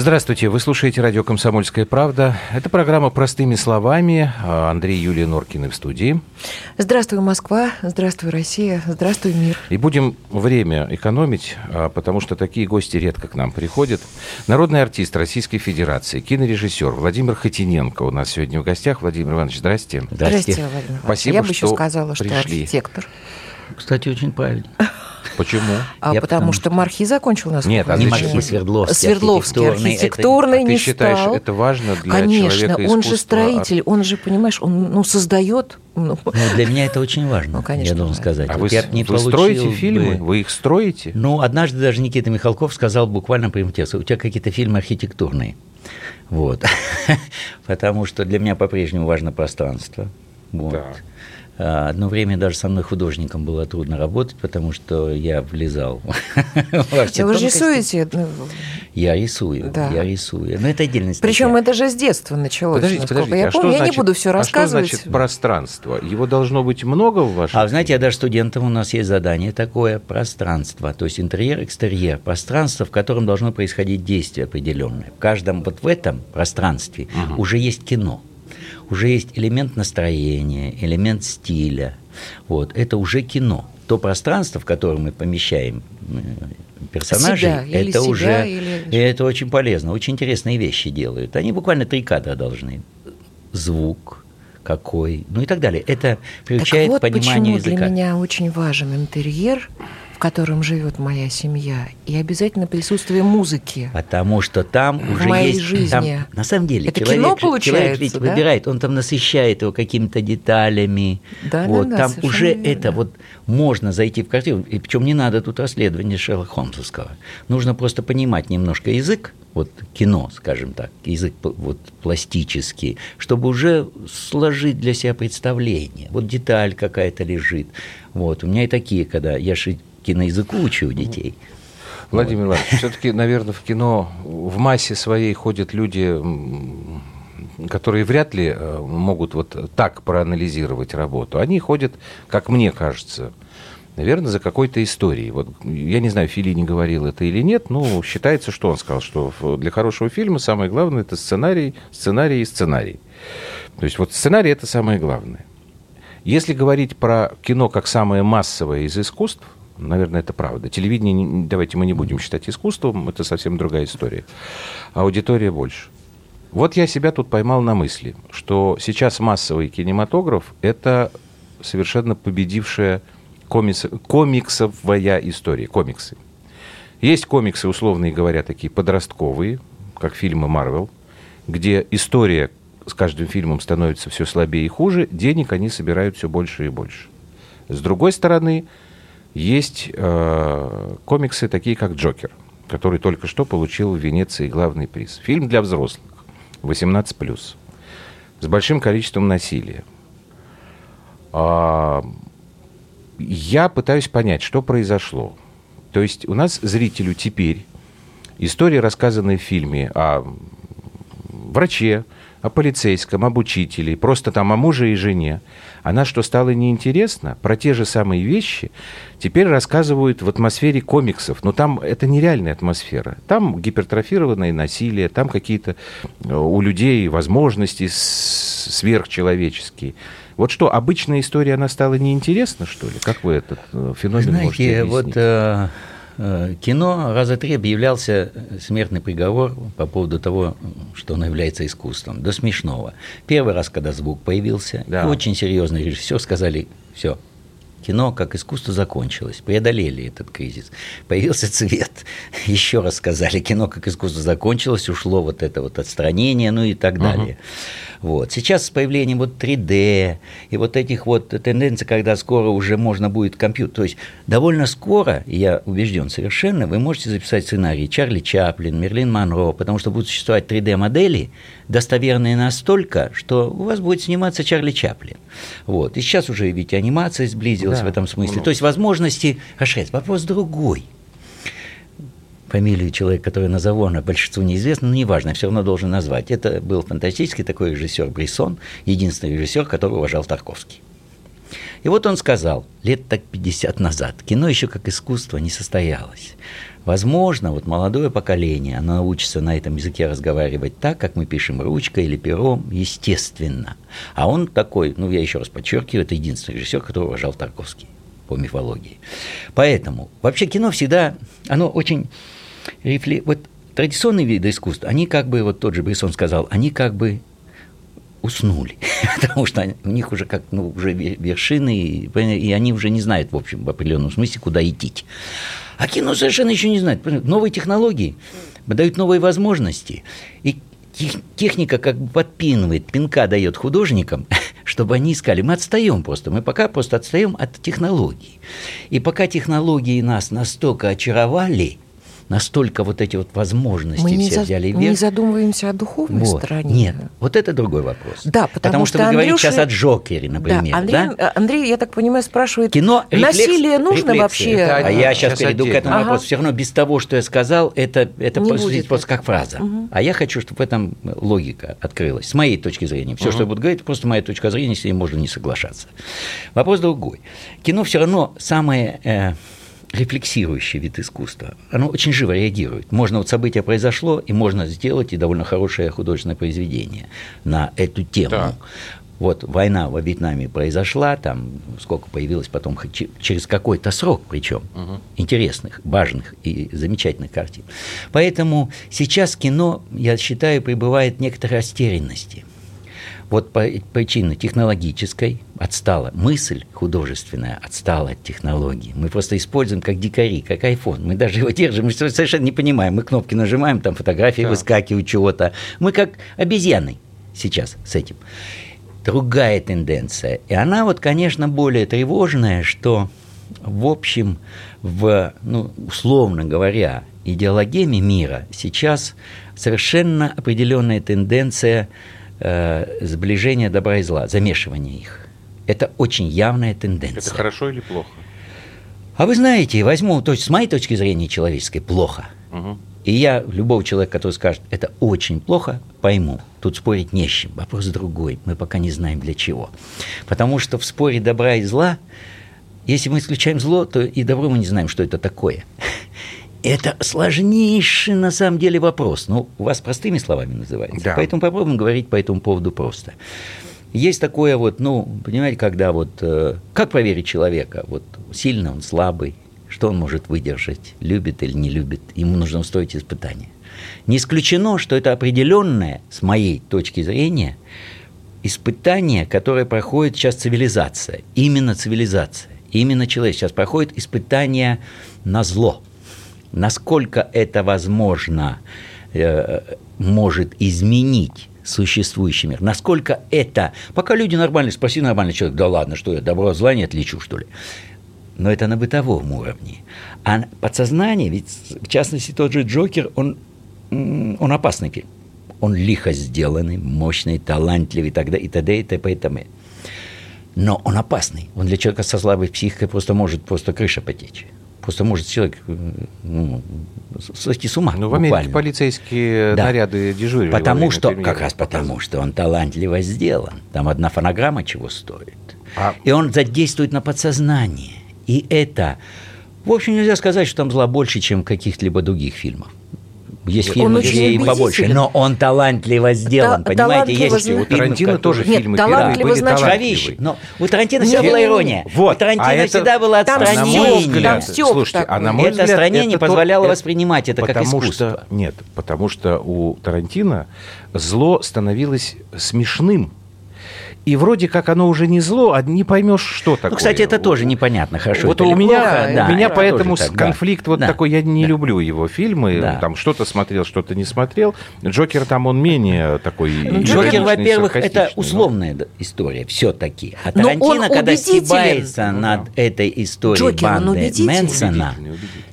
Здравствуйте, вы слушаете радио «Комсомольская правда». Это программа «Простыми словами». Андрей Юлия Норкины в студии. Здравствуй, Москва. Здравствуй, Россия. Здравствуй, мир. И будем время экономить, а, потому что такие гости редко к нам приходят. Народный артист Российской Федерации, кинорежиссер Владимир Хотиненко у нас сегодня в гостях. Владимир Иванович, здрасте. Здрасте, Владимир Иванович. Спасибо, Я бы что еще сказала, что пришли. архитектор. Кстати, очень правильно. Почему? А Я потому потому что Мархи закончил нас. Нет, а Не? Мархи, Свердловский. Свердловский архитектурный, это- архитектурный А не ты считаешь, стал. это важно для Конечно, человека он же строитель, он же, понимаешь, он ну, создает. ну, Ну, для меня это очень важно, Ну, конечно, я должен да. сказать. А Вот вы, я не вы строите бы- фильмы? Вы их строите? Ну, однажды даже Никита Михалков сказал буквально прямым текстом, у тебя какие-то фильмы архитектурные. Вот. Потому что для меня по-прежнему важно пространство. Вот. Да. А, Одно время даже со мной художником было трудно работать, потому что я влезал во все вы рисуете. ну, Я рисую, Да. я рисую. Но это отдельная статья. Причем это же с детства началось. Подождите, насколько подождите, я а что помню. я значит, не буду все а рассказывать. что значит пространство? Его должно быть много в вашем А знаете, я даже студентам у нас есть задание такое пространство, то есть интерьер, экстерьер, пространство, в котором должно происходить действие определенное. В каждом вот в этом пространстве уже есть кино, уже есть элемент настроения, элемент стиля. Вот это уже кино. То пространство, в котором мы помещаем э, персонажей, Себя, это себя, уже или- это очень полезно, очень интересные вещи делают. Они буквально три кадра должны. Звук какой, ну и так далее. Это Так приучает вот к пониманию почему языка. для меня очень важен интерьер, в котором живет моя семья, и обязательно присутствие музыки. Потому что там В уже моей есть... жизни. там, на самом деле, Это человек, кино получается, человек ведь да? выбирает, он там насыщает его какими-то деталями. Да, да, вот, да, там совершенно уже верно. это вот можно зайти в картину, и причем не надо тут расследование Шерлока Холмсовского. Нужно просто понимать немножко язык, вот кино, скажем так, язык вот пластический, чтобы уже сложить для себя представление. Вот деталь какая-то лежит. Вот у меня и такие, когда я киноязыку учу у детей. Владимир Иванович, все-таки, наверное, в кино в массе своей ходят люди, которые вряд ли э, могут вот так проанализировать работу. Они ходят, как мне кажется, наверное, за какой-то историей. Вот я не знаю, Филини говорил это или нет, но считается, что он сказал, что для хорошего фильма самое главное это сценарий, сценарий и сценарий. То есть вот сценарий это самое главное. Если говорить про кино как самое массовое из искусств, наверное, это правда. Телевидение, давайте мы не будем считать искусством, это совсем другая история. Аудитория больше. Вот я себя тут поймал на мысли, что сейчас массовый кинематограф – это совершенно победившая комикс, комиксовая история, комиксы. Есть комиксы, условные говоря, такие подростковые, как фильмы Марвел, где история с каждым фильмом становится все слабее и хуже, денег они собирают все больше и больше. С другой стороны, есть э, комиксы такие, как «Джокер», который только что получил в Венеции главный приз. Фильм для взрослых, 18+, с большим количеством насилия. А, я пытаюсь понять, что произошло. То есть у нас зрителю теперь история, рассказанная в фильме о враче, о полицейском, об учителе, просто там о муже и жене, она что, стала неинтересна? Про те же самые вещи теперь рассказывают в атмосфере комиксов. Но там это нереальная атмосфера. Там гипертрофированное насилие, там какие-то э, у людей возможности сверхчеловеческие. Вот что, обычная история, она стала неинтересна, что ли? Как вы этот э, феномен можете Знаете, объяснить? вот э, кино раза три объявлялся смертный приговор по поводу того, что оно является искусством. До смешного. Первый раз, когда звук появился, Да. очень серьезный режиссер сказали, все, кино как искусство закончилось, преодолели этот кризис. Появился цвет. Еще раз сказали, кино как искусство закончилось, ушло вот это вот отстранение, ну и так далее. Вот. Сейчас с появлением вот 3D и вот этих вот тенденций, когда скоро уже можно будет компьютер, то есть довольно скоро, я убежден совершенно, вы можете записать сценарий Чарли Чаплин, Мерлин Монро, потому что будут существовать 3D-модели, достоверные настолько, что у вас будет сниматься Чарли Чаплин. Вот. И сейчас уже ведь анимация сблизилась Да, в этом смысле. много. То есть возможности расширяются. Вопрос другой фамилию человека, который назову, она большинству неизвестна, но неважно, все равно должен назвать. Это был фантастический такой режиссер Брисон, единственный режиссер, которого уважал Тарковский. И вот он сказал, лет так 50 назад, кино еще как искусство не состоялось. Возможно, вот молодое поколение, оно научится на этом языке разговаривать так, как мы пишем ручкой или пером, естественно. А он такой, ну, я еще раз подчеркиваю, это единственный режиссер, которого уважал Тарковский по мифологии. Поэтому вообще кино всегда, оно очень рефле... вот традиционные виды искусства, они как бы, вот тот же Бессон сказал, они как бы уснули, потому что у них уже как ну, уже вершины, и они уже не знают, в общем, в определенном смысле, куда идти. А кино совершенно еще не знает. Новые технологии дают новые возможности. И техника как бы подпинывает, пинка дает художникам, чтобы они искали. Мы отстаем просто. Мы пока просто отстаем от технологий. И пока технологии нас настолько очаровали, настолько вот эти вот возможности мы все за, взяли вверх. Мы не задумываемся о духовной вот. стороне. Нет, вот это другой вопрос. Да, потому, потому что, что вы Андрюша... говорите сейчас о Джокере, например. Да, Андрей, да? Андрей, я так понимаю, спрашивает, Кино, рефлекс, насилие нужно рефлексы. вообще? Это а я сейчас, сейчас перейду отдельно. к этому Ага. вопросу. Все равно без того, что я сказал, это, это Не будет просто этого. как фраза. Мгм. А я хочу, чтобы в этом логика открылась. С моей точки зрения. Все, что я буду говорить, просто моя точка зрения, с ней можно не соглашаться. Вопрос другой. Кино все равно самое э, рефлексирующий вид искусства. Оно очень живо реагирует. Можно вот событие произошло, и можно сделать и довольно хорошее художественное произведение на эту тему. Так. Вот война во Вьетнаме произошла, там сколько появилось потом, через какой-то срок причем, интересных, важных и замечательных картин. Поэтому сейчас кино, я считаю, пребывает в некоторой растерянности. Вот по причине технологической отстала. Мысль художественная отстала от технологий. Мы просто используем как дикари, как iPhone. Мы даже его держим, мы совершенно не понимаем. Мы кнопки нажимаем, там фотографии Да. выскакивают чего-то. Мы как обезьяны сейчас с этим. Другая тенденция. И она вот, конечно, более тревожная, что в общем, в, ну, условно говоря, идеологеме мира сейчас совершенно определенная тенденция э, сближения добра и зла, замешивания их. Это очень явная тенденция. Это хорошо или плохо? А вы знаете, возьму, то есть с моей точки зрения человеческой, плохо. Мгм. И я любого человека, который скажет, это очень плохо, пойму. Тут спорить не с чем. Вопрос другой. Мы пока не знаем для чего. Потому что в споре добра и зла, если мы исключаем зло, то и добро мы не знаем, что это такое. Это сложнейший на самом деле вопрос. Ну, у вас простыми словами называется. Да. Поэтому попробуем говорить по этому поводу просто. Есть такое вот, ну, понимаете, когда вот, э, как проверить человека, вот, сильный он, слабый, что он может выдержать, любит или не любит, ему нужно устроить испытание. Не исключено, что это определенное, с моей точки зрения, испытание, которое проходит сейчас цивилизация, именно цивилизация, именно человек сейчас проходит испытание на зло. Насколько это возможно э, может изменить существующий мир. Насколько это... Пока люди нормально, спроси нормальный человек, да ладно, что я добро зла не отличу, что ли? Но это на бытовом уровне. А подсознание, ведь в частности тот же Джокер, он, он опасный фильм. Он лихо сделанный, мощный, талантливый и так далее, и т.д. и т.п. и т.м. Но он опасный. Он для человека со слабой психикой просто может просто крыша потечь. Просто может человек ну, сойти с ума. Ну, в Америке буквально. полицейские Да. наряды дежурили. Потому что, как раз потому, что он талантливо сделан. Там одна фонограмма чего стоит. А- И он задействует на подсознание. И это... В общем, нельзя сказать, что там зла больше, чем в каких-либо других фильмах. Есть Он фильмы, очень где и побольше, но он талантливо сделан, Та- понимаете? талантливо Есть. У Тарантино фильмы, тоже Нет, фильмы талантливо были талантливые. Но у Тарантино была не- ирония. Вот, у Тарантино а это- всегда было отстранение. взгляд, там стёб слушайте, а на мой Это взгляд, отстранение не это то- позволяло это- воспринимать это как искусство. Что, нет, потому что у Тарантино зло становилось смешным. И вроде как оно уже не зло, а не поймешь, что такое. Ну, кстати, это тоже непонятно, хорошо. Вот у меня, плохо, да, у меня это поэтому так, да. конфликт вот Да. такой, я не Да. люблю его фильмы, Да. там что-то смотрел, что-то не смотрел. Джокер там он менее такой Ну, Джокер, во-первых, это но- условная д- история все-таки. А Но он Тарантино, когда убедителен. стебается Ну, над да. этой историей Джокер, банды. Мэнсона.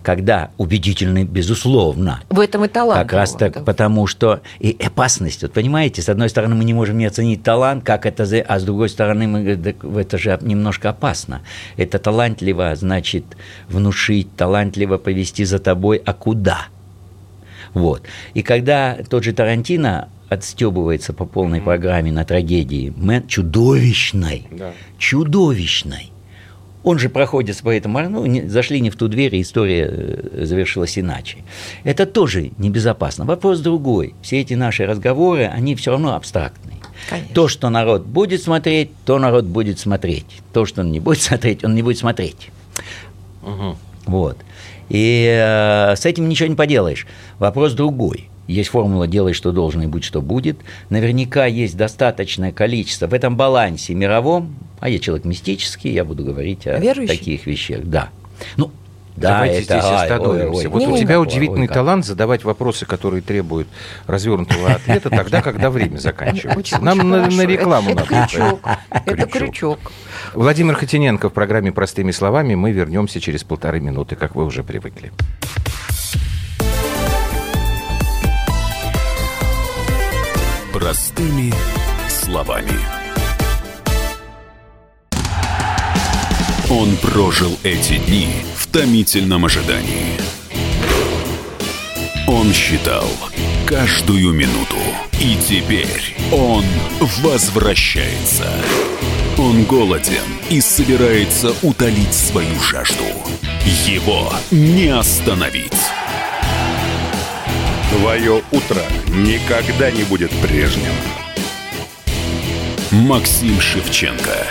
Когда убедительный, безусловно, В этом и талант. как раз так, да. потому что и опасность. Вот понимаете, с одной стороны, мы не можем не оценить талант, как это, за- а с другой стороны, мы «Так это же немножко опасно. Это талантливо, значит, внушить, талантливо повести за тобой, а куда? Вот. И когда тот же Тарантино отстебывается по полной программе на трагедии Мэн, чудовищной, Да. чудовищной. Он же проходит по этому, ну, не- зашли не в ту дверь, и история э, завершилась иначе. Это тоже небезопасно. Вопрос другой. Все эти наши разговоры, они все равно абстрактные. Конечно. То, что народ будет смотреть, то народ будет смотреть. То, что он не будет смотреть, он не будет смотреть. Мгм. Вот. И э, с этим ничего не поделаешь. Вопрос другой. Есть формула «делай, что должен, и будь, что будет». Наверняка есть достаточное количество в этом балансе мировом, а я человек мистический, я буду говорить о Верующий? таких вещах. Да. Ну, да, Давайте это... здесь остановимся. ой, ой, вот Не, у не, тебя ой, удивительный ой, как. талант задавать вопросы, которые требуют развернутого ответа, тогда, когда время заканчивается. Нам на, рекламу это, надо. это крючок. Это Крючок. крючок. Владимир Хотиненко в программе «Простыми словами». Мы вернемся через полторы минуты, как вы уже привыкли. Простыми словами. Он прожил эти дни в томительном ожидании. Он считал каждую минуту. И теперь он возвращается. Он голоден и собирается утолить свою жажду. Его не остановить. Твое утро никогда не будет прежним. Максим Шевченко.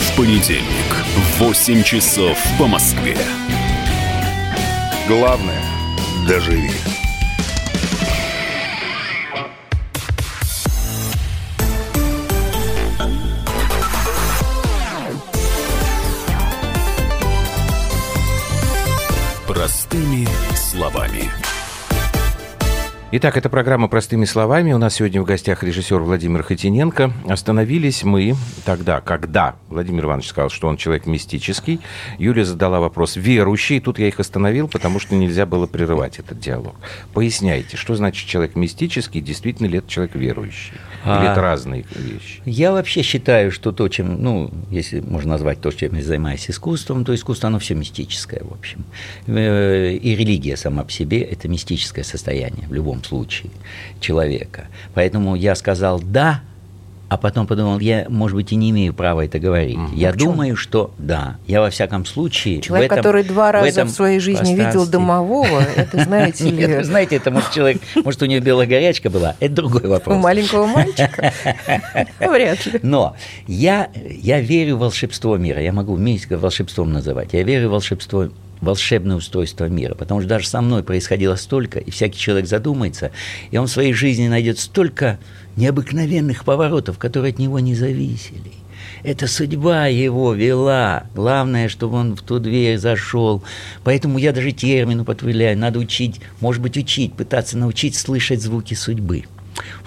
В понедельник в 8 часов по Москве. Главное – доживи. Простыми словами. Итак, это программа «Простыми словами». У нас сегодня в гостях режиссер Владимир Хотиненко. Остановились мы тогда, когда Владимир Иванович сказал, что он человек мистический. Юлия задала вопрос «верующий». Тут я их остановил, потому что нельзя было прерывать этот диалог. Поясняйте, что значит человек мистический, действительно ли это человек верующий? Или А. это разные вещи? Я вообще считаю, что то, чем, ну, если можно назвать то, чем я занимаюсь искусством, то искусство, оно все мистическое, в общем. Э, И религия сама по себе – это мистическое состояние в любом случае человека. Поэтому я сказал «да», а потом подумал, я, может быть, и не имею права это говорить. Я почему? думаю, что да. Я, во всяком случае, Человек, в этом- который два в раза этом в своей жизни видел домового, это, знаете Нет, ли, знаете, это может человек, может, у него белая горячка была, это другой у вопрос. маленького мальчика. Вряд ли. Но я, я верю в волшебство мира. Я могу вместе волшебством называть. Я верю в волшебство волшебное устройство мира, потому что даже со мной происходило столько, и всякий человек задумается, и он в своей жизни найдет столько необыкновенных поворотов, которые от него не зависели. Это судьба его вела. Главное, чтобы он в ту дверь зашел. Поэтому я даже термин употребляю. Надо учить, может быть, учить, пытаться научить слышать звуки судьбы.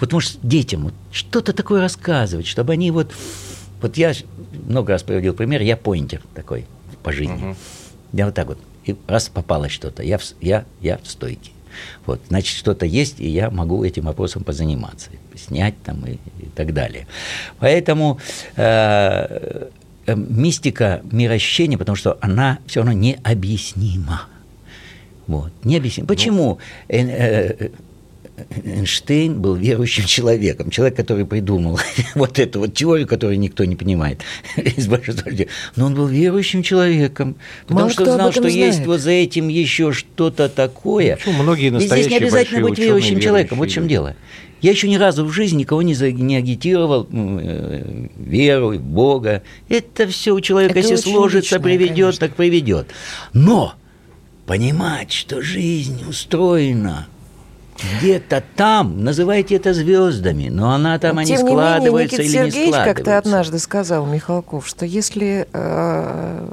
Вот может детям вот что-то такое рассказывать, чтобы они вот... Вот я много раз приводил пример, я поинтер такой по жизни. Я вот так вот, и раз попалось что-то, я в, я, я в стойке. Вот, значит, что-то есть, и я могу этим вопросом позаниматься, снять там и, и так далее. Поэтому э, э, мистика мироощущения, потому что она все равно необъяснима. Вот, необъяснимо. Почему э, э, Эйнштейн был верующим человеком, человек, который придумал вот эту вот теорию, которую никто не понимает из большинства людей. Но он был верующим человеком, потому Мало что знал, что есть знает. вот за этим еще что-то такое. Почему многие И здесь не настоящие обязательно быть верующим ученые, человеком, вот в чем дело. Я еще ни разу в жизни никого не, за- не агитировал э, веру в Бога. Это все у человека, Это если сложится, личное, приведет, конечно. так приведет. Но понимать, что жизнь устроена где-то там, называйте это звездами, но она там, они Тем не менее, складываются Никита или не Сергеевич как-то складываются. однажды сказал, Михалков, что если э,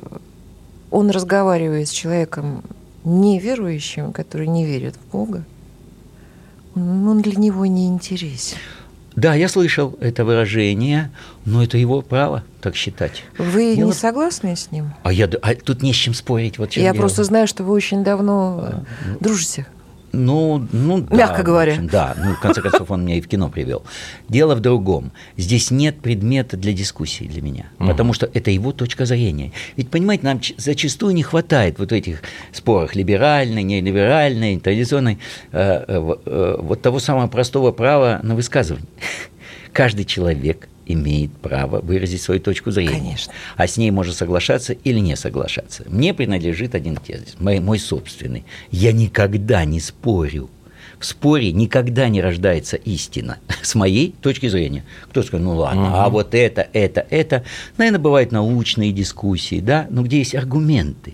он разговаривает с человеком неверующим, который не верит в Бога, он для него не интересен. Да, я слышал это выражение, но это его право так считать. Вы Дело- не согласны с ним? А, я, а тут не с чем спорить. Вот Я дело. просто знаю, что вы очень давно э, дружите. Ну, ну да, Мягко в говоря. общем, да, ну, в конце концов, он меня и в кино привел. Дело в другом. Здесь нет предмета для дискуссии для меня, потому что это его точка зрения. Ведь, понимаете, нам зачастую не хватает вот этих спорах либеральной, нелиберальной, традиционной, э, э, э, вот того самого простого права на высказывание. Каждый человек имеет право выразить свою точку зрения. Конечно. А с ней можно соглашаться или не соглашаться. Мне принадлежит один тезис, мой, мой собственный. Я никогда не спорю. В споре никогда не рождается истина, с моей точки зрения. Кто скажет, ну ладно, а вот это, это, это. Наверное, бывают научные дискуссии, да, но где есть аргументы.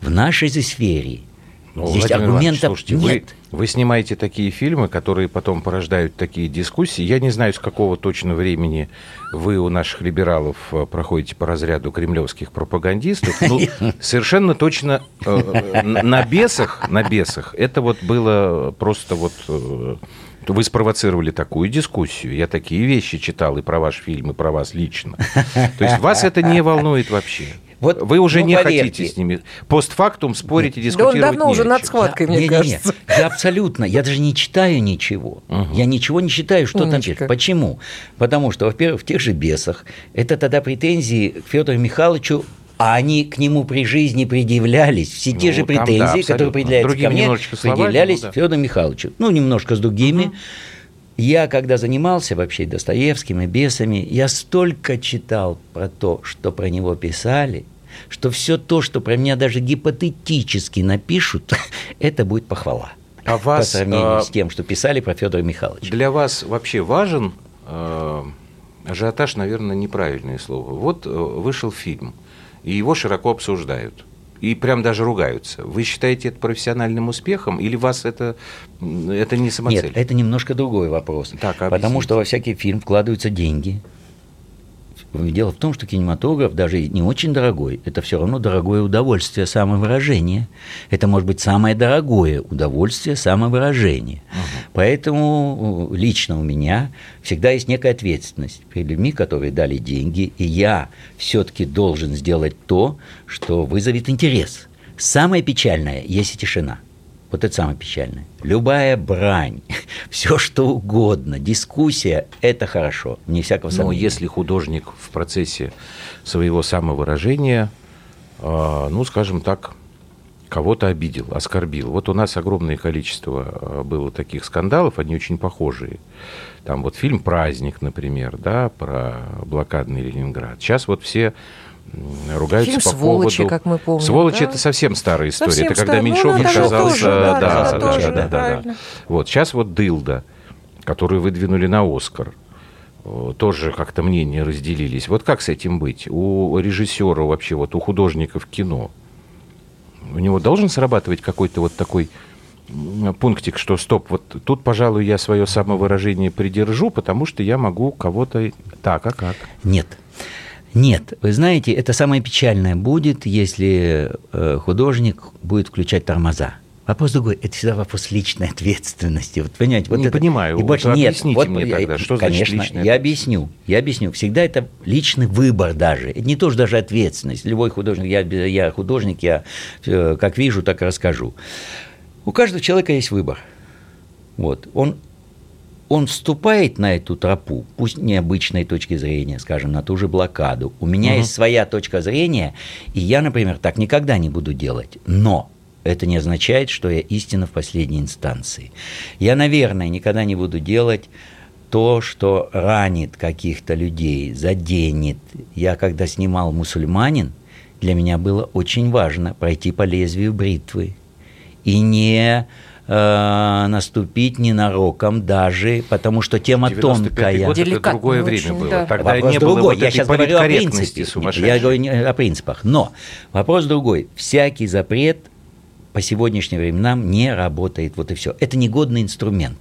В нашей же сфере Ну, здесь Владимир Иванович, аргументов слушайте, вы, нет. вы снимаете такие фильмы, которые потом порождают такие дискуссии. Я не знаю, с какого точно времени вы у наших либералов э, проходите по разряду кремлевских пропагандистов. Ну, совершенно точно э, на на бесах, на бесах, это вот было просто вот... Вы спровоцировали такую дискуссию. Я такие вещи читал и про ваш фильм, и про вас лично. То есть вас это не волнует вообще. Вот, Вы уже ну, не поверьте. хотите с ними постфактум спорить и Да он дискутировать давно не уже над схваткой, мне Не-не-не, кажется. Я абсолютно, я даже не читаю ничего. Я ничего не читаю, что там Умничка. пишет. Почему? Потому что, во-первых, в тех же бесах это тогда претензии к Федору Михайловичу а они к нему при жизни предъявлялись. Все те Ну, же там, да, претензии, которые предъявляются Другими ко мне, словами, ну да. Федору Михайловичу. Ну, немножко с другими. Я, когда занимался вообще Достоевским и бесами, я столько читал про то, что про него писали, что все то, что про меня даже гипотетически напишут, это будет похвала. А по вас, сравнению а, с тем, что писали про Федора Михайловича. Для вас вообще важен э, ажиотаж, наверное, неправильное слово. Вот э, вышел фильм, и его широко обсуждают. И прям даже ругаются. Вы считаете это профессиональным успехом, или вас это, это не самоцель? Нет, это немножко другой вопрос. Так, а потому что во всякий фильм вкладываются деньги. Дело в том, что кинематограф, даже не очень дорогой, это все равно дорогое удовольствие самовыражения. Это может быть самое дорогое удовольствие самовыражения. Поэтому э, лично у меня всегда есть некая ответственность перед людьми, которые дали деньги, и я все-таки должен сделать то, что вызовет интерес. Самое печальное есть тишина. Вот это самое печальное. Любая брань, все что угодно, дискуссия – это хорошо, не всякого Но сомнения. если художник в процессе своего самовыражения, э, ну, скажем так, кого-то обидел, оскорбил. Вот у нас огромное количество э, было таких скандалов, они очень похожие. Там вот фильм «Праздник», например, да, про блокадный Ленинград. Сейчас вот все ругаются Фильм по «Сволочи», поводу... как мы помним, «Сволочи» да? это совсем старая история. Совсем это когда старая. Ну, Меньшов это оказался... тоже, да, да, да, тоже, да, да, да. Вот, сейчас вот «Дылда», которую выдвинули на «Оскар», э, тоже как-то мнения разделились. Вот как с этим быть? У режиссера вообще, вот у художников кино, у него должен срабатывать какой-то вот такой пунктик, что стоп, вот тут, пожалуй, я свое самовыражение придержу, потому что я могу кого-то... Так, а как? Нет. Нет, вы знаете, это самое печальное будет, если э, художник будет включать тормоза. Вопрос другой, это всегда вопрос личной ответственности. Вот понимаете, вот Не это, понимаю. И Вот больше нет. объясните Вот мне тогда, что значит конечно, личная я объясню. Я объясню. Всегда это личный выбор даже. Это не тоже даже ответственность. Любой художник, я, я художник, я э, как вижу, так и расскажу. У каждого человека есть выбор. Вот. Он он вступает на эту тропу, пусть необычной точки зрения, скажем, на ту же блокаду. У меня Мгм. есть своя точка зрения, и я, например, так никогда не буду делать. Но это не означает, что я истина в последней инстанции. Я, наверное, никогда не буду делать то, что ранит каких-то людей, заденет. Я, когда снимал «Мусульманин», для меня было очень важно пройти по лезвию бритвы и не э, наступить ненароком даже, потому что тема 95-й тонкая. год это другое очень, время было. да. Тогда Вопрос не было другой. вот я сейчас говорю о принципе. Я говорю не о принципах. Но вопрос другой. Всякий запрет по сегодняшним временам не работает. Вот и все. Это негодный инструмент.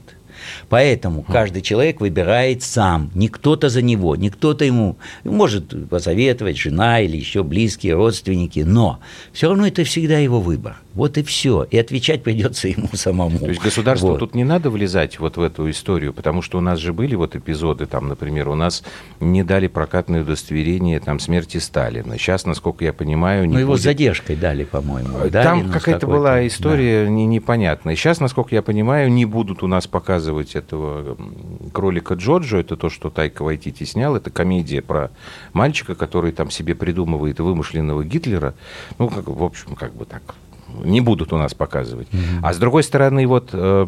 Поэтому каждый человек выбирает сам, не кто-то за него, не кто-то ему может посоветовать, жена или еще близкие родственники, но все равно это всегда его выбор. Вот и все. И отвечать придется ему самому. То есть государству Вот. тут не надо влезать вот в эту историю, потому что у нас же были вот эпизоды, там, например, у нас не дали прокатное удостоверение там смерти Сталина. Сейчас, насколько я понимаю, не Ну, его с будет- задержкой дали, по-моему. Дали, Там с какая-то была история не- непонятная. Сейчас, насколько я понимаю, не будут у нас показывать этого м, кролика Джорджо. Это то, что Тайка Вайтити снял. Это комедия про мальчика, который там себе придумывает вымышленного Гитлера. Ну, как, в общем, как бы так. Не будут у нас показывать. А с другой стороны, вот э,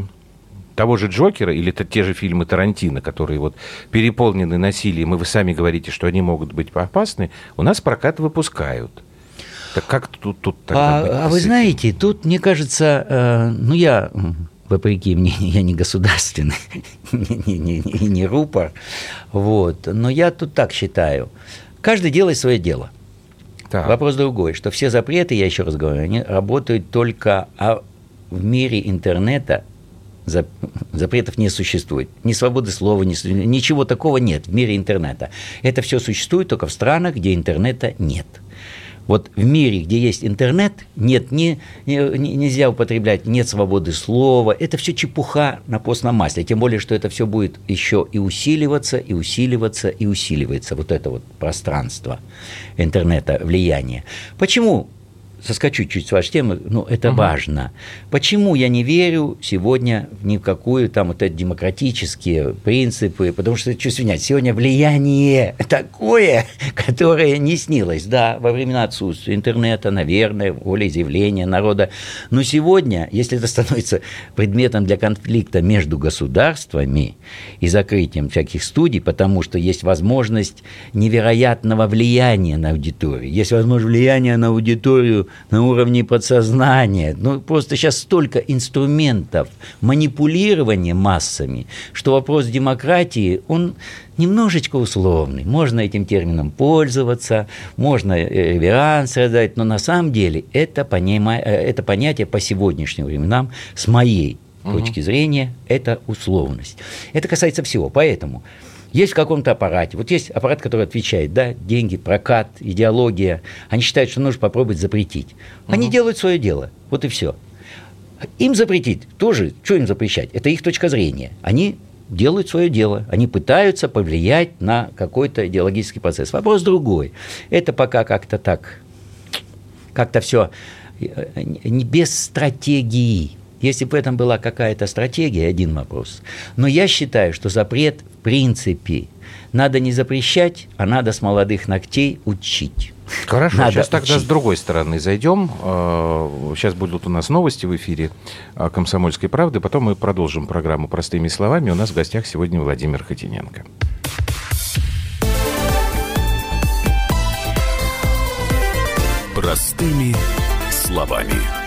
того же Джокера или то- те же фильмы Тарантино, которые вот переполнены насилием, и вы сами говорите, что они могут быть опасны, у нас прокат выпускают. Так как тут, тут тогда А, а вы знаете, тут, мне кажется, э, ну я, вопреки мне, я не государственный, не, не- не- не рупор, вот, но я тут так считаю. Каждый делает свое дело. Так. Вопрос другой, что все запреты, я еще раз говорю, они работают только а в мире интернета за- запретов не существует. Ни свободы слова, ни, ничего такого нет в мире интернета. Это все существует только в странах, где интернета нет. Вот в мире, где есть интернет, нет, не, не- не- нельзя употреблять, нет свободы слова. Это все чепуха на постном масле. Тем более, что это все будет еще и усиливаться, и усиливаться, и усиливается. Вот это вот пространство интернета, влияние. Почему соскочу чуть с вашей темы, ну, это важно. Почему я не верю сегодня в ни в какую там вот эти демократические принципы, потому что, что извиняюсь, сегодня влияние такое, которое не снилось, да, во времена отсутствия интернета, наверное, волеизъявления народа, но сегодня, если это становится предметом для конфликта между государствами и закрытием всяких студий, потому что есть возможность невероятного влияния на аудиторию, есть возможность влияния на аудиторию на уровне подсознания. Ну, просто сейчас столько инструментов манипулирования массами, что вопрос демократии, он немножечко условный. Можно этим термином пользоваться, можно э, реверанс раздать, но на самом деле это, понима- э, это понятие по сегодняшним временам с моей точки зрения, это условность. Это касается всего. Поэтому есть в каком-то аппарате, вот есть аппарат, который отвечает, да, деньги, прокат, идеология. Они считают, что нужно попробовать запретить. Они делают свое дело, вот и все. Им запретить тоже, что им запрещать? Это их точка зрения. Они делают свое дело. Они пытаются повлиять на какой-то идеологический процесс. Вопрос другой. Это пока как-то так, как-то все не без стратегии. Если бы в этом была какая-то стратегия, один вопрос. Но я считаю, что запрет в принципе надо не запрещать, а надо с молодых ногтей учить. Хорошо, Надо сейчас тогда с учить. другой стороны зайдем. Э, Сейчас будут у нас новости в эфире э, «Комсомольской правды», потом мы продолжим программу «Простыми словами». У нас в гостях сегодня Владимир Хотиненко. Простыми словами.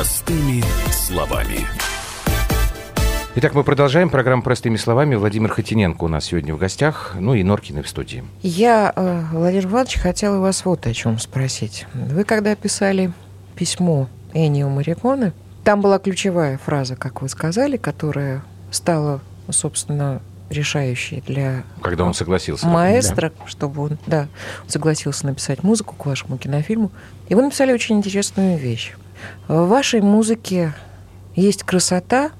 Простыми словами. Итак, мы продолжаем программу «Простыми словами». Владимир Хотиненко у нас сегодня в гостях, ну и Норкины в студии. Я, э, Владимир Иванович, хотела вас вот о чем спросить. Вы когда писали письмо Энио Мариконе, там была ключевая фраза, как вы сказали, которая стала, собственно, решающей для Когда он согласился. маэстро, чтобы он, да, согласился написать музыку к вашему кинофильму. И вы написали очень интересную вещь. В вашей музыке есть красота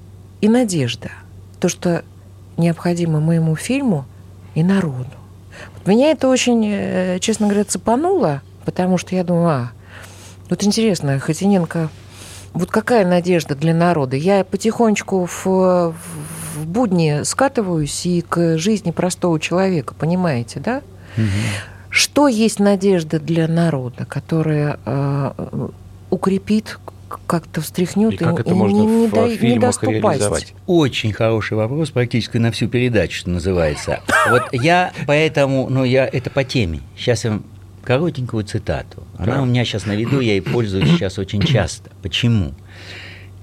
и надежда. То, что необходимо моему фильму и народу. Вот меня это очень, э, честно говоря, цепануло, потому что я думаю, а, вот интересно, Хотиненко Вот какая надежда для народа? Я потихонечку в, в будни скатываюсь и к жизни простого человека, понимаете, да? Что есть надежда для народа, которая э, укрепит, как-то встряхнет И как и, это и можно не, не, в не фильмах даст упасть? реализовать? Очень хороший вопрос, практически на всю передачу, что называется. Вот я поэтому, ну, я это по теме. Сейчас я вам коротенькую цитату. Она Да. у меня сейчас на виду, я ей пользуюсь сейчас очень часто. Почему?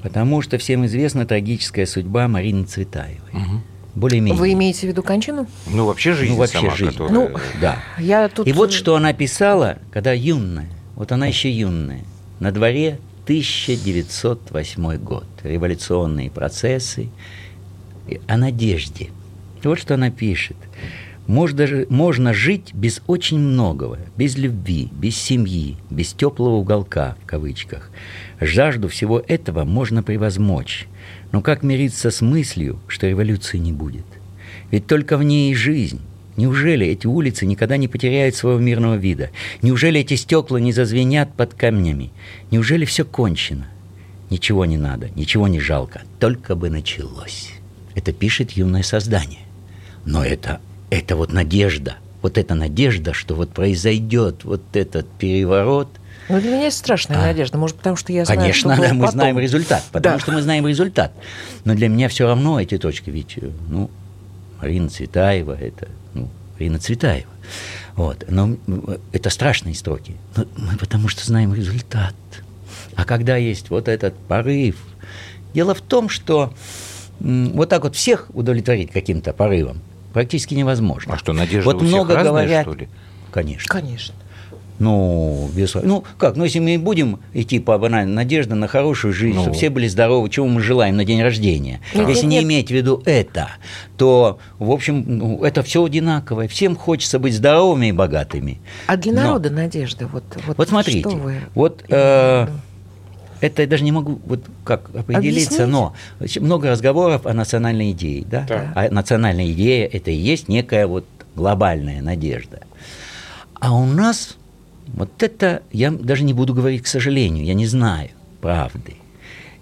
Потому что всем известна трагическая судьба Марины Цветаевой. Более-менее. Вы имеете в виду кончину? Ну, вообще жизнь Ну, вообще сама, жизнь. которая... Ну, Да. Я тут... И вот что она писала, когда юная, вот она еще юная, на дворе 1908 год, революционные процессы, о надежде. Вот что она пишет. Даже, можно жить без очень многого, без любви, без семьи, без теплого уголка, в кавычках. Жажду всего этого можно превозмочь. Но как мириться с мыслью, что революции не будет? Ведь только в ней и жизнь. Неужели эти улицы никогда не потеряют своего мирного вида? Неужели эти стекла не зазвенят под камнями? Неужели все кончено? Ничего не надо, ничего не жалко, только бы началось. Это пишет юное создание. Но это, это вот надежда, вот эта надежда, что вот произойдет вот этот переворот, Ну, для меня это страшная А. надежда. Может, потому что я знаю, Конечно, что было мы потом. знаем результат, потому Да. что мы знаем результат. Но для меня все равно эти точки, ведь, э, ну, Марина Цветаева, это, Марина Цветаева. Вот. Но это страшные строки. Но мы потому что знаем результат. А когда есть вот этот порыв, дело в том, что вот так вот всех удовлетворить каким-то порывом практически невозможно. А что, надежда вот у всех много разная, говорят, что ли? Конечно. Конечно. Ну, без... ну как, ну если мы будем идти по банальной надежде на хорошую жизнь, Ну. чтобы все были здоровы, чего мы желаем на день рождения. Нет, если нет, не нет. иметь в виду это, то, в общем, ну, это все одинаковое. Всем хочется быть здоровыми и богатыми. А для Но- народа надежда? Вот, вот, Вот смотрите, что вы вот э, это я даже не могу вот как определиться, Объясните. но много разговоров о национальной идее, да? Да. А национальная идея это и есть некая вот глобальная надежда. А у нас вот это, я даже не буду говорить, к сожалению, я не знаю правды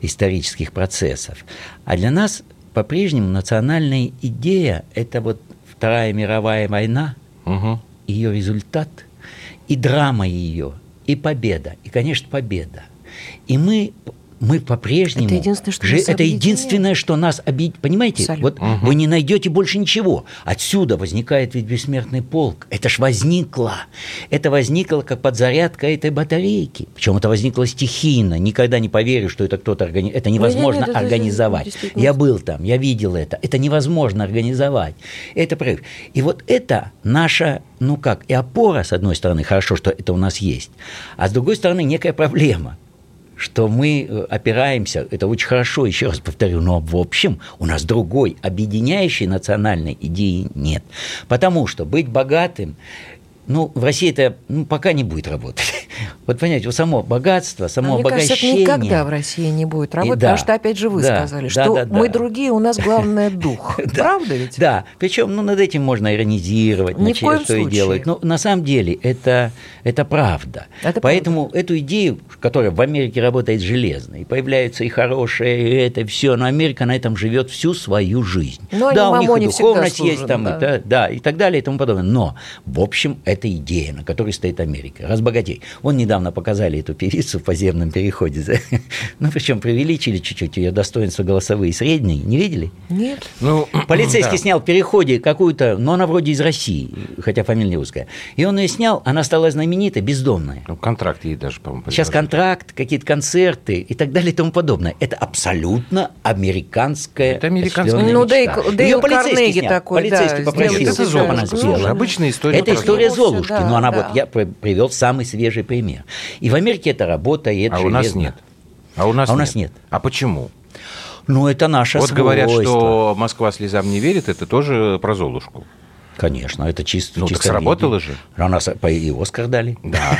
исторических процессов. А для нас по-прежнему национальная идея – это вот Вторая мировая война, Мгм. ее результат, и драма ее, и победа, и, конечно, победа. И мы, мы по-прежнему... Это единственное, что нас Это объединяет. единственное, что нас обидит. Понимаете? Абсолютно. Вот вы не найдете больше ничего. Отсюда возникает ведь бессмертный полк. Это ж возникло. Это возникло как подзарядка этой батарейки. Причем это возникло стихийно. Никогда не поверю, что это кто-то организовал. Это невозможно нет, это организовать. действительно. Я был там, я видел это. Это невозможно организовать. Это прорыв. И вот это наша, ну как, и опора, с одной стороны, хорошо, что это у нас есть, а с другой стороны, некая проблема что мы э, опираемся, это очень хорошо, еще раз повторю, но в общем у нас другой объединяющей национальной идеи нет. Потому что быть богатым, ну, в России это ну, пока не будет работать. Вот понимаете, вот само богатство, само А мне кажется, это обогащение... никогда в России не будет работать, да, потому что, опять же, вы да, сказали, да, что да, да. мы другие, у нас главное дух. Да, Правда ведь? Да, причем ну, над этим можно иронизировать, Ни на в че- коем что и делать. Но на самом деле это, это правда. Это Поэтому эту идею, которая в Америке работает железно, и появляются и хорошие, и это все, но Америка на этом живет всю свою жизнь. Ну, они да, у них и духовность есть служат, там, да. и, да, и так далее, и тому подобное. Но, в общем, это идея, на которой стоит Америка. Разбогатей. Вон недавно показали эту певицу в подземном переходе. Ну, причем преувеличили чуть-чуть ее достоинства голосовые средние. Не видели? Нет. Ну, Полицейский да. снял в переходе какую-то, но она вроде из России, хотя фамилия русская. И он ее снял, она стала знаменитой, бездомная. Ну, контракт ей даже, по-моему, Сейчас контракт, какие-то концерты и так далее и тому подобное. Это абсолютно американская Это американская Ну. Дейл- Дейл Карнеги снял. такой, полицейский да, попросил, это это чтобы она сделала. Обычная история Это история Золушку. Золушки, Да, но она да. вот, я при- привел самый свежий пример. И в Америке это работа, и это А у нас нет. А у нас, А у нас нет. А почему? Ну, это наше вот говорят, свойство. что Москва слезам не верит, это тоже про Золушку. Конечно, это чисто Ну, так чисто сработало видео. же. А нас по- и Оскар дали. Да.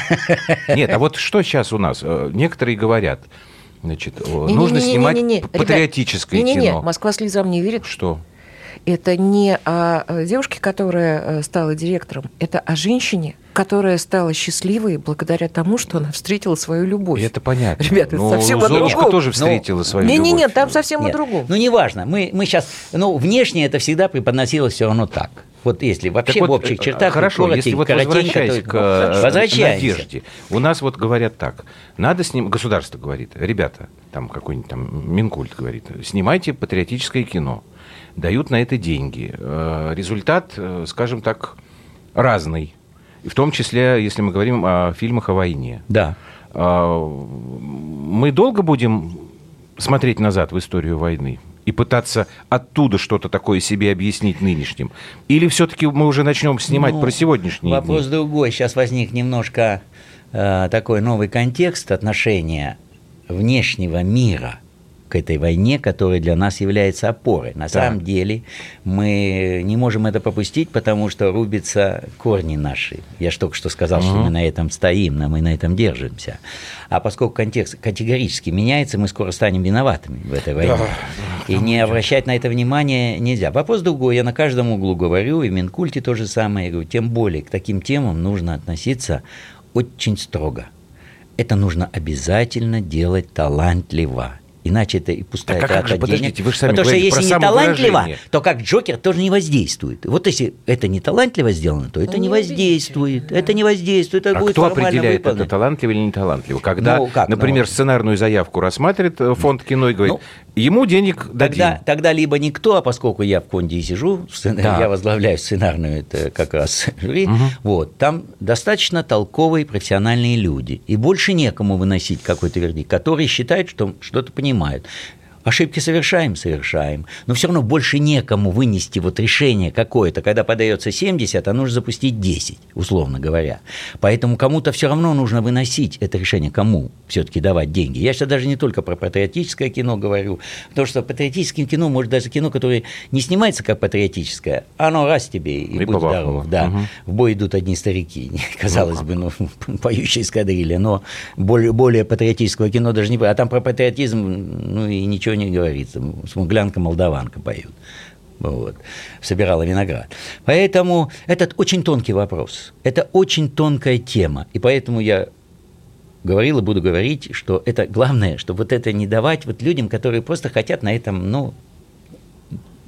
Нет, а вот что сейчас у нас? Э, Некоторые говорят, значит, нужно снимать Ребят, патриотическое не-не-не, кино. Москва слезам не верит. Что? Это не о девушке, которая э, стала директором, это о женщине, которая стала счастливой благодаря тому, что она встретила свою любовь. И это понятно. Ребята, Но совсем о Золушка другом. тоже встретила свою Не, любовь. не, нет, там совсем о Нет, другом. Ну, неважно. Мы, мы сейчас... Ну, внешне это всегда преподносилось все равно так. Вот если вообще Так в вот, общих э, чертах... Хорошо, коротенько, если вот возвращаясь то- к э, надежде. У нас вот говорят так, надо с ним, государство говорит, ребята, там какой-нибудь там Минкульт говорит, снимайте патриотическое кино, дают на это деньги. Э, Результат, э, скажем так, разный. И в том числе, если мы говорим о фильмах о войне. Да. А, Мы долго будем смотреть назад в историю войны и пытаться оттуда что-то такое себе объяснить нынешним? Или все-таки мы уже начнем снимать Ну, про сегодняшние Вопрос дни? другой. Сейчас возник немножко э, такой новый контекст отношения внешнего мира к этой войне, которая для нас является опорой. На самом деле мы не можем это попустить, потому что рубятся корни наши. Я же только что сказал, что мы на этом стоим, мы на этом держимся. А поскольку контекст категорически меняется, мы скоро станем виноватыми в этой войне. И не обращать на это внимание нельзя. Вопрос другой. Я на каждом углу говорю, и в Минкульте то же самое. Я говорю, тем более к таким темам нужно относиться очень строго. Это нужно обязательно делать талантливо. Иначе это и пустая Так а как трата же, подождите, денег. вы же сами Потому что если не талантливо, то как Джокер тоже не воздействует. Вот если это не талантливо сделано, то это не воздействует. Это не воздействует. Это А будет кто определяет, выполнено. это талантливо или не талантливо? Когда, Ну, как, например, ну? сценарную заявку рассматривает э, фонд кино и говорит, Ну, ему денег дадим. Тогда, тогда либо никто, а поскольку я в фонде и сижу, в сцена- Да. я возглавляю сценарную это как раз жюри, вот, там достаточно толковые профессиональные люди. И больше некому выносить какой-то вердикт, которые считают, что что-то понимают. Ошибки совершаем, совершаем. Но все равно больше некому вынести вот решение какое-то. Когда подается 70, а нужно запустить 10, условно говоря. Поэтому кому-то все равно нужно выносить это решение. Кому все-таки давать деньги? Я сейчас даже не только про патриотическое кино говорю, потому что патриотическим кино, может, даже кино, которое не снимается как патриотическое, оно раз тебе и, И будь здоров. Да. Мгм. В бой идут одни старики, казалось бы, ну, поющие эскадрилья, но более, более патриотического кино даже не... А там про патриотизм, ну, и ничего не говорится. Смуглянка, молдаванка поют. Вот. Собирала виноград. Поэтому этот очень тонкий вопрос. Это очень тонкая тема. И поэтому я говорил и буду говорить, что это главное, чтобы вот это не давать вот людям, которые просто хотят на этом, ну,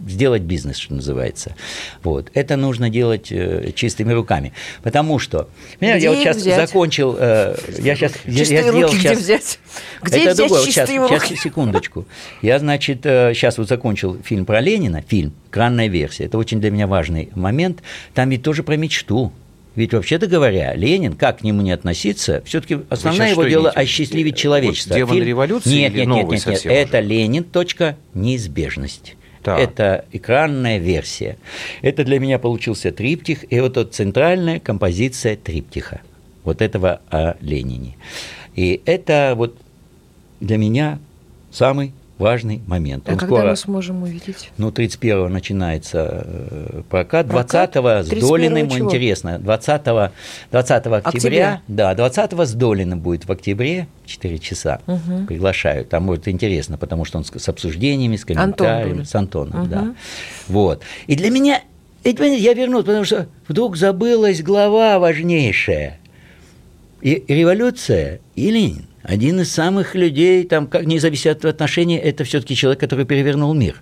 сделать бизнес, что называется. Вот. Это нужно делать э, чистыми руками. Потому что, понимаете, я вот Где сейчас взять? закончил, э, я сейчас, я, я Чистые сделал руки где сейчас, взять? Где это взять другое. Вот чистые сейчас, руки? сейчас, секундочку. Я, значит, сейчас вот закончил фильм про Ленина, фильм, экранная версия. Это очень для меня важный момент. Там ведь тоже про мечту. Ведь, вообще-то говоря, Ленин, как к нему не относиться, все-таки основное его дело имеете осчастливить Вот человечество. «Демон Фильм- революции» нет, или нет, новый нет, нет, нет. совсем уже? Это Ленин. Точка, неизбежность. Так. Это экранная версия. Это для меня получился триптих, и вот эта центральная композиция триптиха. Вот этого о Ленине. И это вот для меня самый важный момент. А Он когда скоро, мы сможем увидеть? ну, 31-го начинается э, прокат, Прокат? 20-го с 31-го Долиным, чего? интересно, 20, 20 октября, Октября. да, 20 с Долиным будет в октябре, 4 часа, приглашаю, там будет интересно, потому что он с, обсуждениями, с комментариями, Долин. с Антоном, да, вот. И для меня, я вернусь, потому что вдруг забылась глава важнейшая, и революция, и Ленин. Один из самых людей, там, как не зависит от отношения, это все-таки человек, который перевернул мир.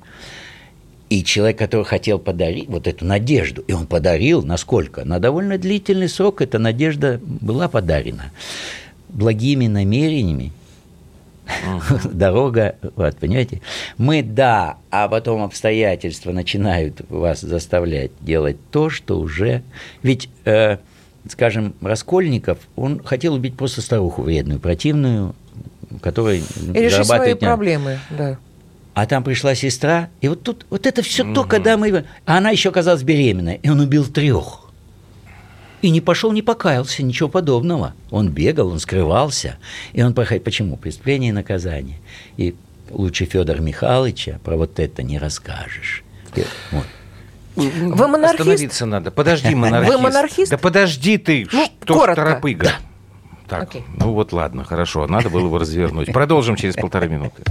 И человек, который хотел подарить вот эту надежду, и он подарил, насколько? На довольно длительный срок эта надежда была подарена. Благими намерениями, дорога, вот, понимаете? Мы да, а потом обстоятельства начинают вас заставлять делать то, что уже... Ведь, э, скажем, Раскольников, он хотел убить просто старуху вредную, противную, которая И решить свои проблемы, да. а там пришла сестра, и вот тут вот это все то, когда мы... А она еще оказалась беременная, и он убил трех. И не пошел, не покаялся, ничего подобного. Он бегал, он скрывался. И он проходит. Почему? Преступление и наказание. И лучше Федора Михайловича про вот это не расскажешь. И вот. Вы монархист? Остановиться надо. Подожди, монархист. Вы монархист? Да подожди ты, Ну, что ж коротко. торопыга. Так, Окей. ну вот ладно, хорошо, надо было его развернуть. Продолжим через полторы минуты.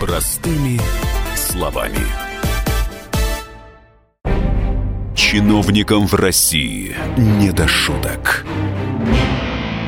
Простыми словами. Чиновникам в России не до шуток.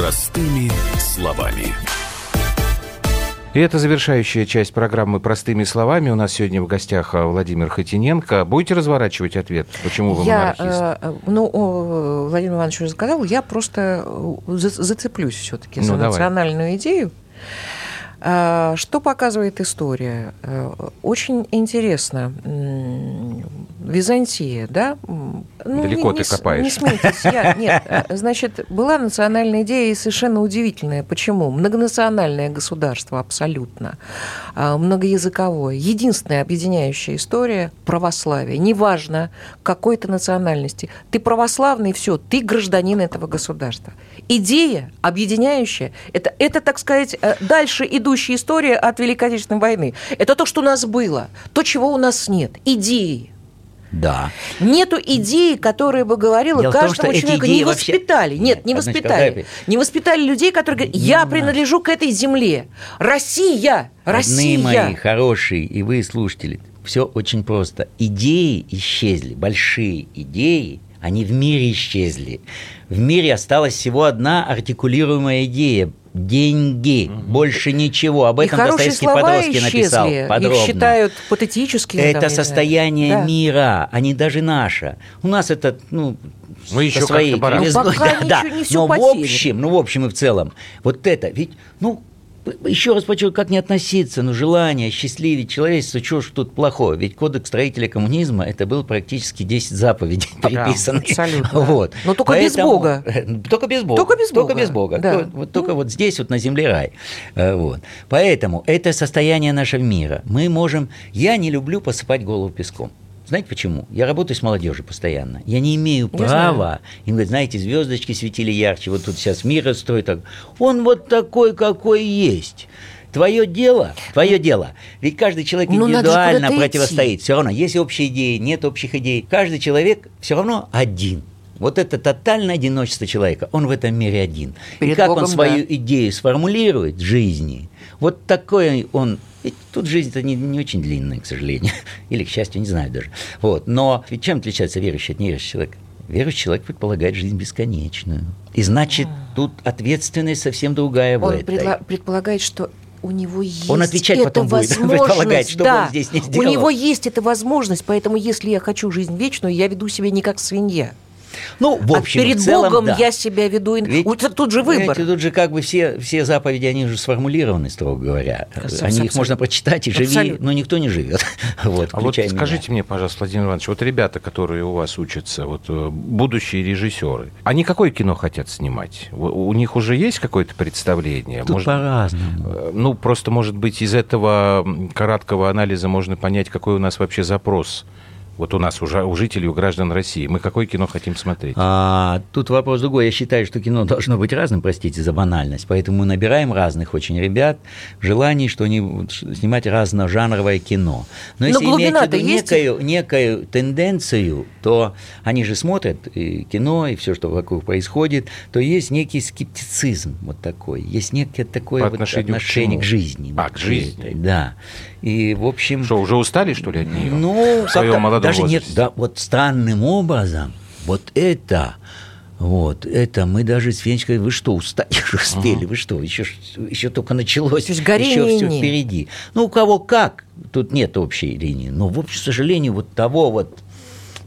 Простыми словами. И это завершающая часть программы «Простыми словами». У нас сегодня в гостях а, Владимир Хотиненко. Будете разворачивать ответ? Почему вы Я, монархист? э, ну, Владимир Иванович уже сказал, я просто э, за- зацеплюсь все-таки за Ну, давай. национальную идею. А, Что показывает история? Э, Очень интересно. Византия, да? Ну, Далеко не- ты не копаешь. Не смейтесь. Я, нет, э, значит, была национальная идея и совершенно удивительная. Почему? Многонациональное государство абсолютно. Многоязыковое. Единственная объединяющая история – православие. Неважно, какой ты национальности. Ты православный, все, ты гражданин этого государства. Идея объединяющая – это, это, так сказать, э, дальше идущая история от Великой Отечественной войны. Это то, что у нас было, то, чего у нас нет. Идеи. Да. Нету идеи, которая бы говорила Дело том, каждому эти человеку. Не вообще- воспитали. Нет, не одночка, воспитали. дай- Не воспитали людей, которые говорят, я принадлежу к этой земле. Россия! Россия! Родные мои, хорошие, и вы, слушатели, все очень просто. Идеи исчезли, большие идеи, они в мире исчезли. В мире осталась всего одна артикулируемая идея – деньги, больше ничего. Об этом хорошие Достоевский слова по-дростки написал подробно. Их считают патетическими. там, Это знаю. состояние Да. мира, а не даже наше. У нас это, ну, Мы еще своей. Ну, пока да, ничего- не да. всё Но в потеряно. общем, ну, в общем и в целом, вот это, ведь, ну, еще раз подчеркну, как не относиться, ну, желание счастливить человечество, чего ж тут плохого? Ведь кодекс строителя коммунизма, это был практически 10 заповедей переписанных. абсолютно. Вот. Но только без Бога. Только без Бога. Только без Только Бога, без Бога. да. Вот, вот только вот здесь, вот на земле рай. Э, Вот. Поэтому это состояние нашего мира. Мы можем... Я не люблю посыпать голову песком. Знаете почему? Я работаю с молодежью постоянно. Я не имею Я права. Им говорят, знаете, звездочки светили ярче, вот тут сейчас мир строит. так». Он вот такой, какой есть. Твое дело, твое дело. Ведь каждый человек Ну, индивидуально противостоит. Все равно, есть общие идеи, нет общих идей. Каждый человек все равно один. Вот это тотальное одиночество человека. Он в этом мире один. И Перед как Богом, он свою да. идею сформулирует в жизни, вот такой он... Тут жизнь-то не, не очень длинная, к сожалению. Или, к счастью, не знаю даже. Вот. Но ведь чем отличается верующий от неверующего человека? Верующий человек предполагает жизнь бесконечную. И значит, тут ответственность совсем другая в Он этой. предла- предполагает, что у него есть Он отвечать эта потом будет, возможность, предполагать, что да, он здесь не у сделал. него есть эта возможность, поэтому если я хочу жизнь вечную, я веду себя не как свинья. Ну, в а общем, перед в целом, Богом да. я себя веду. Ведь- тут же выбор. Понимаете, тут же как бы все, все заповеди, они уже сформулированы, строго говоря. Абсолютно. Они их можно прочитать и живи, Абсолютно. но никто не живет. Вот, А вот меня. скажите мне, пожалуйста, Владимир Иванович, вот ребята, которые у вас учатся, вот э, будущие режиссеры, они какое кино хотят снимать? У, у них уже есть какое-то представление? Тут Может, по-разному. э, ну, просто, может быть, из этого м, краткого анализа можно понять, какой у нас вообще запрос. Вот у нас, уже, у жителей, у граждан России. Мы какое кино хотим смотреть? А, тут вопрос другой. Я считаю, что кино должно быть разным, простите за банальность. Поэтому мы набираем разных очень ребят в желании, что они снимать разножанровое кино. Но Но если иметь в виду есть? некую, некую тенденцию, то они же смотрят и кино, и все, что вокруг происходит, то есть некий скептицизм вот такой. Есть некое такое По вот отношению к отношение чему? к, жизни. А, к жизни. этой, Да. И, в общем... Что, уже устали, что ли, от нее? Ну, в своем молодом даже нет, возрасте? да, вот странным образом, вот это, вот это мы даже с Фенечкой, вы что, устать уже успели, вы что, еще, еще только началось, То есть еще все нет. впереди. Ну, у кого как, тут нет общей линии, но, в общем, к сожалению, вот того вот,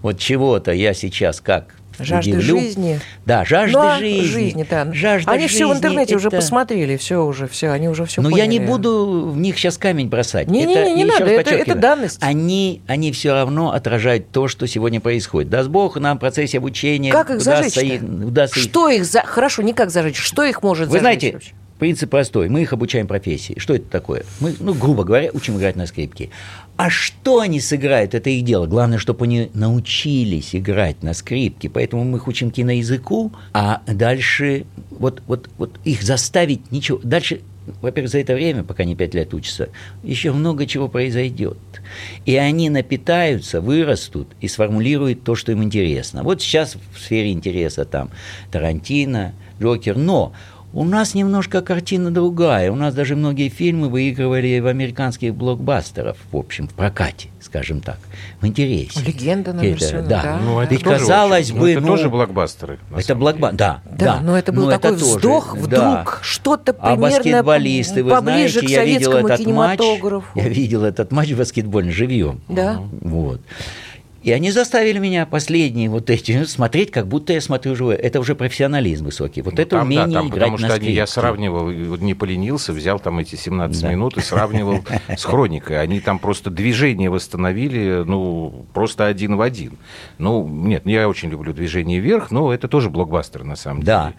вот чего-то я сейчас как Жажда удивлю. жизни. Да, жажда Ну, а жизни. да. Жажда они все в жизни интернете уже это- посмотрели, все уже, все, они уже все Но поняли. я не буду в них сейчас камень бросать. Не-не-не, Это- не я еще надо, это- это данность. Они, они все равно отражают то, что сегодня происходит. Даст Бог, нам в процессе обучения Как их удастся зажечь их- удастся их- Что их за... Хорошо, не как зажечь, что их может Вы зажечь знаете, вообще? Принцип простой. Мы их обучаем профессии. Что это такое? Мы, ну, грубо говоря, учим играть на скрипке. А что они сыграют, это их дело. Главное, чтобы они научились играть на скрипке. Поэтому мы их учим киноязыку, а дальше вот, вот, вот их заставить ничего. Дальше во-первых, за это время, пока они пять лет учатся, еще много чего произойдет. И они напитаются, вырастут и сформулируют то, что им интересно. Вот сейчас в сфере интереса там Тарантино, Джокер, но у нас немножко картина другая. У нас даже многие фильмы выигрывали в американских блокбастеров, в общем, в прокате, скажем так, в интересе. Легенда номер Это- да. да. Ну, это Ведь тоже казалось очень- бы, это ну, тоже блокбастеры. Это блокбастер, да, Да, но это был такой тоже, вздох, да. вдруг что-то А примерно баскетболисты, вы поближе знаете, к я видел этот матч, я видел этот матч баскетбольный живьем. Да. Вот. И они заставили меня последние вот эти ну, смотреть, как будто я смотрю живое. Это уже профессионализм высокий. Вот Ну, это там, да, умение там, играть потому на что они, я сравнивал, не поленился, взял там эти 17 Да. минут и сравнивал с хроникой. Они там просто движение восстановили, ну, просто один в один. Ну, нет, я очень люблю движение вверх, но это тоже блокбастер, на самом Да.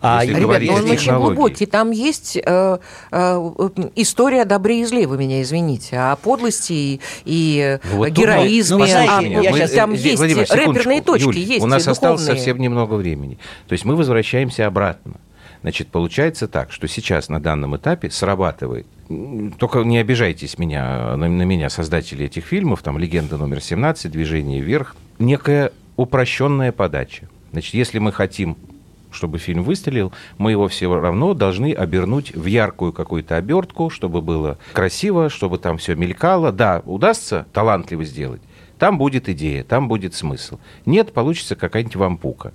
А Если говорить о ну он очень глубокий. Там есть э, э, история о добре и зле, вы меня извините, о подлости и, и Вот тут героизме. ну, знаете, а, я вот щас- там есть Владимир, рэперные точки, Юль, есть У нас осталось духовные. совсем немного времени. То есть мы возвращаемся обратно. Значит, получается так, что сейчас на данном этапе срабатывает, только не обижайтесь меня, на, на меня, создатели этих фильмов, там «Легенда номер 17», «Движение вверх», некая упрощенная подача. Значит, если мы хотим чтобы фильм выстрелил, мы его все равно должны обернуть в яркую какую-то обертку, чтобы было красиво, чтобы там все мелькало. Да, удастся талантливо сделать, там будет идея, там будет смысл. Нет, получится какая-нибудь вампука.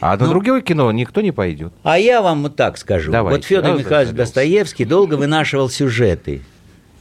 А на Ну, другое кино никто не пойдет. А я вам вот так скажу. Давайте. Вот Федор Михайлович. Достоевский долго вынашивал сюжеты,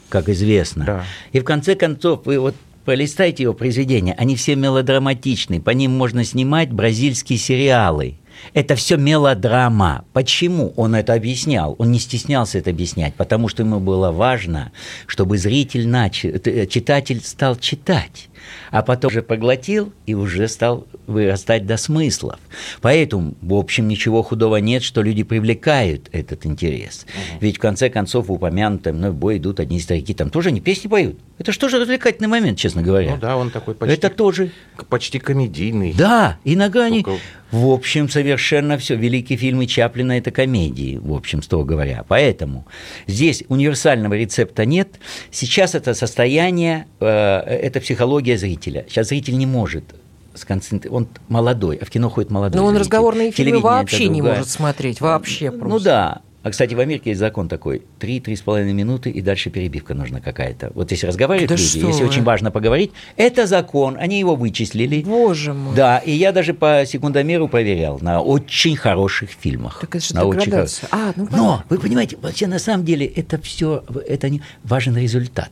как известно. Да. И в конце концов, вы вот пролистайте его произведения, они все мелодраматичны, по ним можно снимать бразильские сериалы. Это все мелодрама. Почему он это объяснял? Он не стеснялся это объяснять, потому что ему было важно, чтобы зритель начал, э, читатель стал читать, а потом уже поглотил и уже стал вырастать до смыслов. Поэтому, в общем, ничего худого нет, что люди привлекают этот интерес. Ведь в конце концов в упомянутом мной бой идут одни старики, там тоже они песни поют. Это что же развлекательный момент, честно говоря? Ну да, он такой почти, Это тоже почти комедийный. да, и на грани. Только- В общем, совершенно все. Великие фильмы Чаплина – это комедии, в общем, строго говоря. Поэтому здесь универсального рецепта нет. Сейчас это состояние, э, это психология зрителя. Сейчас зритель не может сконцентрироваться. Он молодой, а в кино ходит молодой Но он зритель. разговорные фильмы вообще не может смотреть, вообще Ну просто. да. А, кстати, в Америке есть закон такой. Три-три с половиной минуты, и дальше перебивка нужна какая-то. Вот если разговаривают Да люди, если вы. очень важно поговорить, это закон, они его вычислили. Боже мой. Да, и я даже по секундомеру проверял на очень хороших фильмах. Так это же на очень деградация. хоро- А, ну Но, понятно. вы понимаете, вообще на самом деле это все, это не важен результат.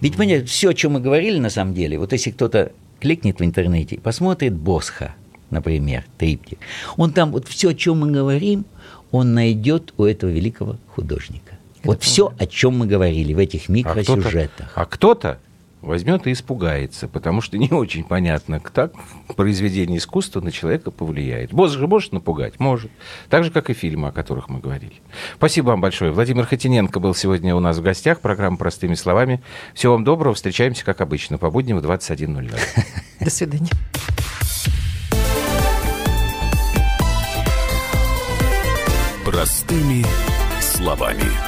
Ведь, понимаете, все, о чем мы говорили на самом деле, вот если кто-то кликнет в интернете, и посмотрит Босха, например, триптих, он там вот все, о чем мы говорим, он найдет у этого великого художника. вот все, о чем мы говорили в этих А кто-то, микросюжетах. а кто-то возьмет и испугается, потому что не очень понятно, как произведение искусства на человека повлияет. Босс же может напугать? Может. Так же, как и фильмы, о которых мы говорили. Спасибо вам большое. Владимир Хотиненко был сегодня у нас в гостях. Программа «Простыми словами». Всего вам доброго. Встречаемся, как обычно, по будням в 21.00. До свидания. Простыми словами.